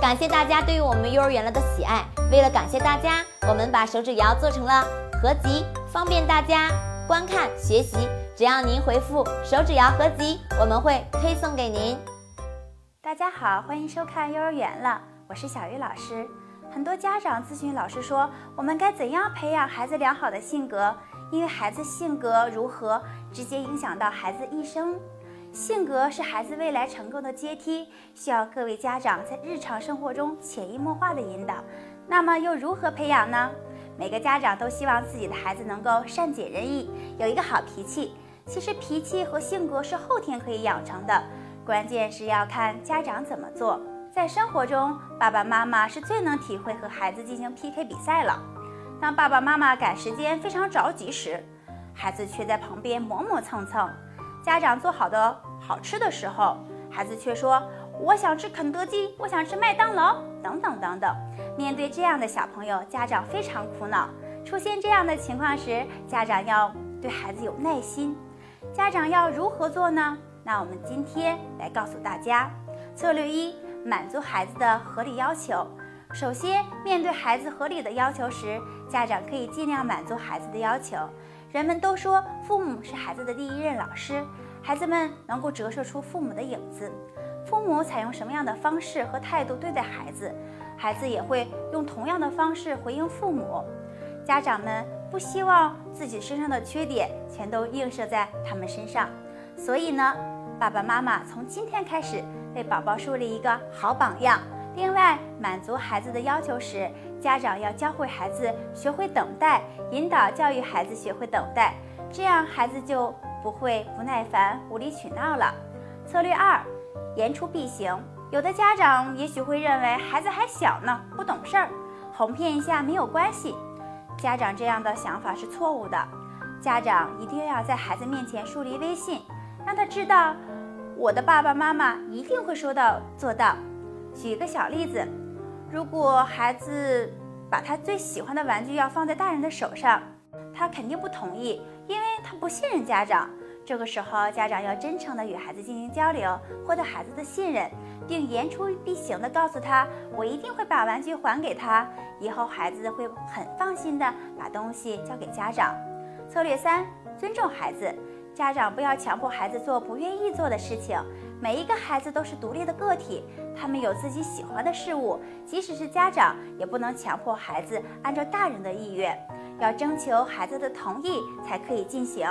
感谢大家对于我们幼儿园了的喜爱。为了感谢大家，我们把手指谣做成了合集，方便大家观看学习。只要您回复“手指谣合集”，我们会推送给您。大家好，欢迎收看幼儿园了，我是小鱼老师。很多家长咨询老师说，我们该怎样培养孩子良好的性格？因为孩子性格如何，直接影响到孩子一生。性格是孩子未来成功的阶梯，需要各位家长在日常生活中潜移默化的引导。那么又如何培养呢？每个家长都希望自己的孩子能够善解人意，有一个好脾气。其实脾气和性格是后天可以养成的，关键是要看家长怎么做。在生活中，爸爸妈妈是最能体会和孩子进行 PK 比赛了。当爸爸妈妈赶时间非常着急时，孩子却在旁边磨磨蹭蹭；家长做好的好吃的时候，孩子却说：“我想吃肯德基，我想吃麦当劳，等等等等。”面对这样的小朋友，家长非常苦恼。出现这样的情况时，家长要对孩子有耐心。家长要如何做呢？那我们今天来告诉大家，策略一。满足孩子的合理要求。首先，面对孩子合理的要求时，家长可以尽量满足孩子的要求。人们都说，父母是孩子的第一任老师，孩子们能够折射出父母的影子。父母采用什么样的方式和态度对待孩子，孩子也会用同样的方式回应父母。家长们不希望自己身上的缺点全都映射在他们身上，所以呢，爸爸妈妈从今天开始。为宝宝树立一个好榜样。另外，满足孩子的要求时，家长要教会孩子学会等待，引导教育孩子学会等待，这样孩子就不会不耐烦、无理取闹了。策略二，言出必行。有的家长也许会认为孩子还小呢，不懂事儿，哄骗一下没有关系。家长这样的想法是错误的。家长一定要在孩子面前树立威信，让他知道。我的爸爸妈妈一定会说到做到。举个小例子，如果孩子把他最喜欢的玩具要放在大人的手上，他肯定不同意，因为他不信任家长。这个时候，家长要真诚地与孩子进行交流，获得孩子的信任，并言出必行地告诉他：“我一定会把玩具还给他。”以后孩子会很放心地把东西交给家长。策略三：尊重孩子。家长不要强迫孩子做不愿意做的事情。每一个孩子都是独立的个体，他们有自己喜欢的事物。即使是家长，也不能强迫孩子按照大人的意愿，要征求孩子的同意才可以进行。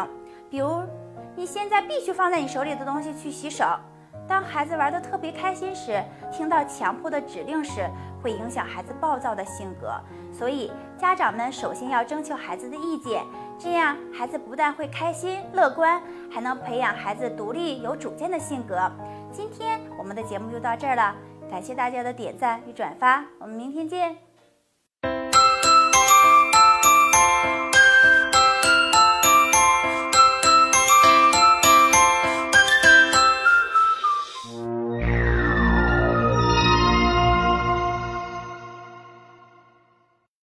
比如，你现在必须放在你手里的东西去洗手。当孩子玩得特别开心时，听到强迫的指令时，会影响孩子暴躁的性格。所以，家长们首先要征求孩子的意见。这样，孩子不但会开心乐观，还能培养孩子独立有主见的性格。今天我们的节目就到这儿了，感谢大家的点赞与转发，我们明天见。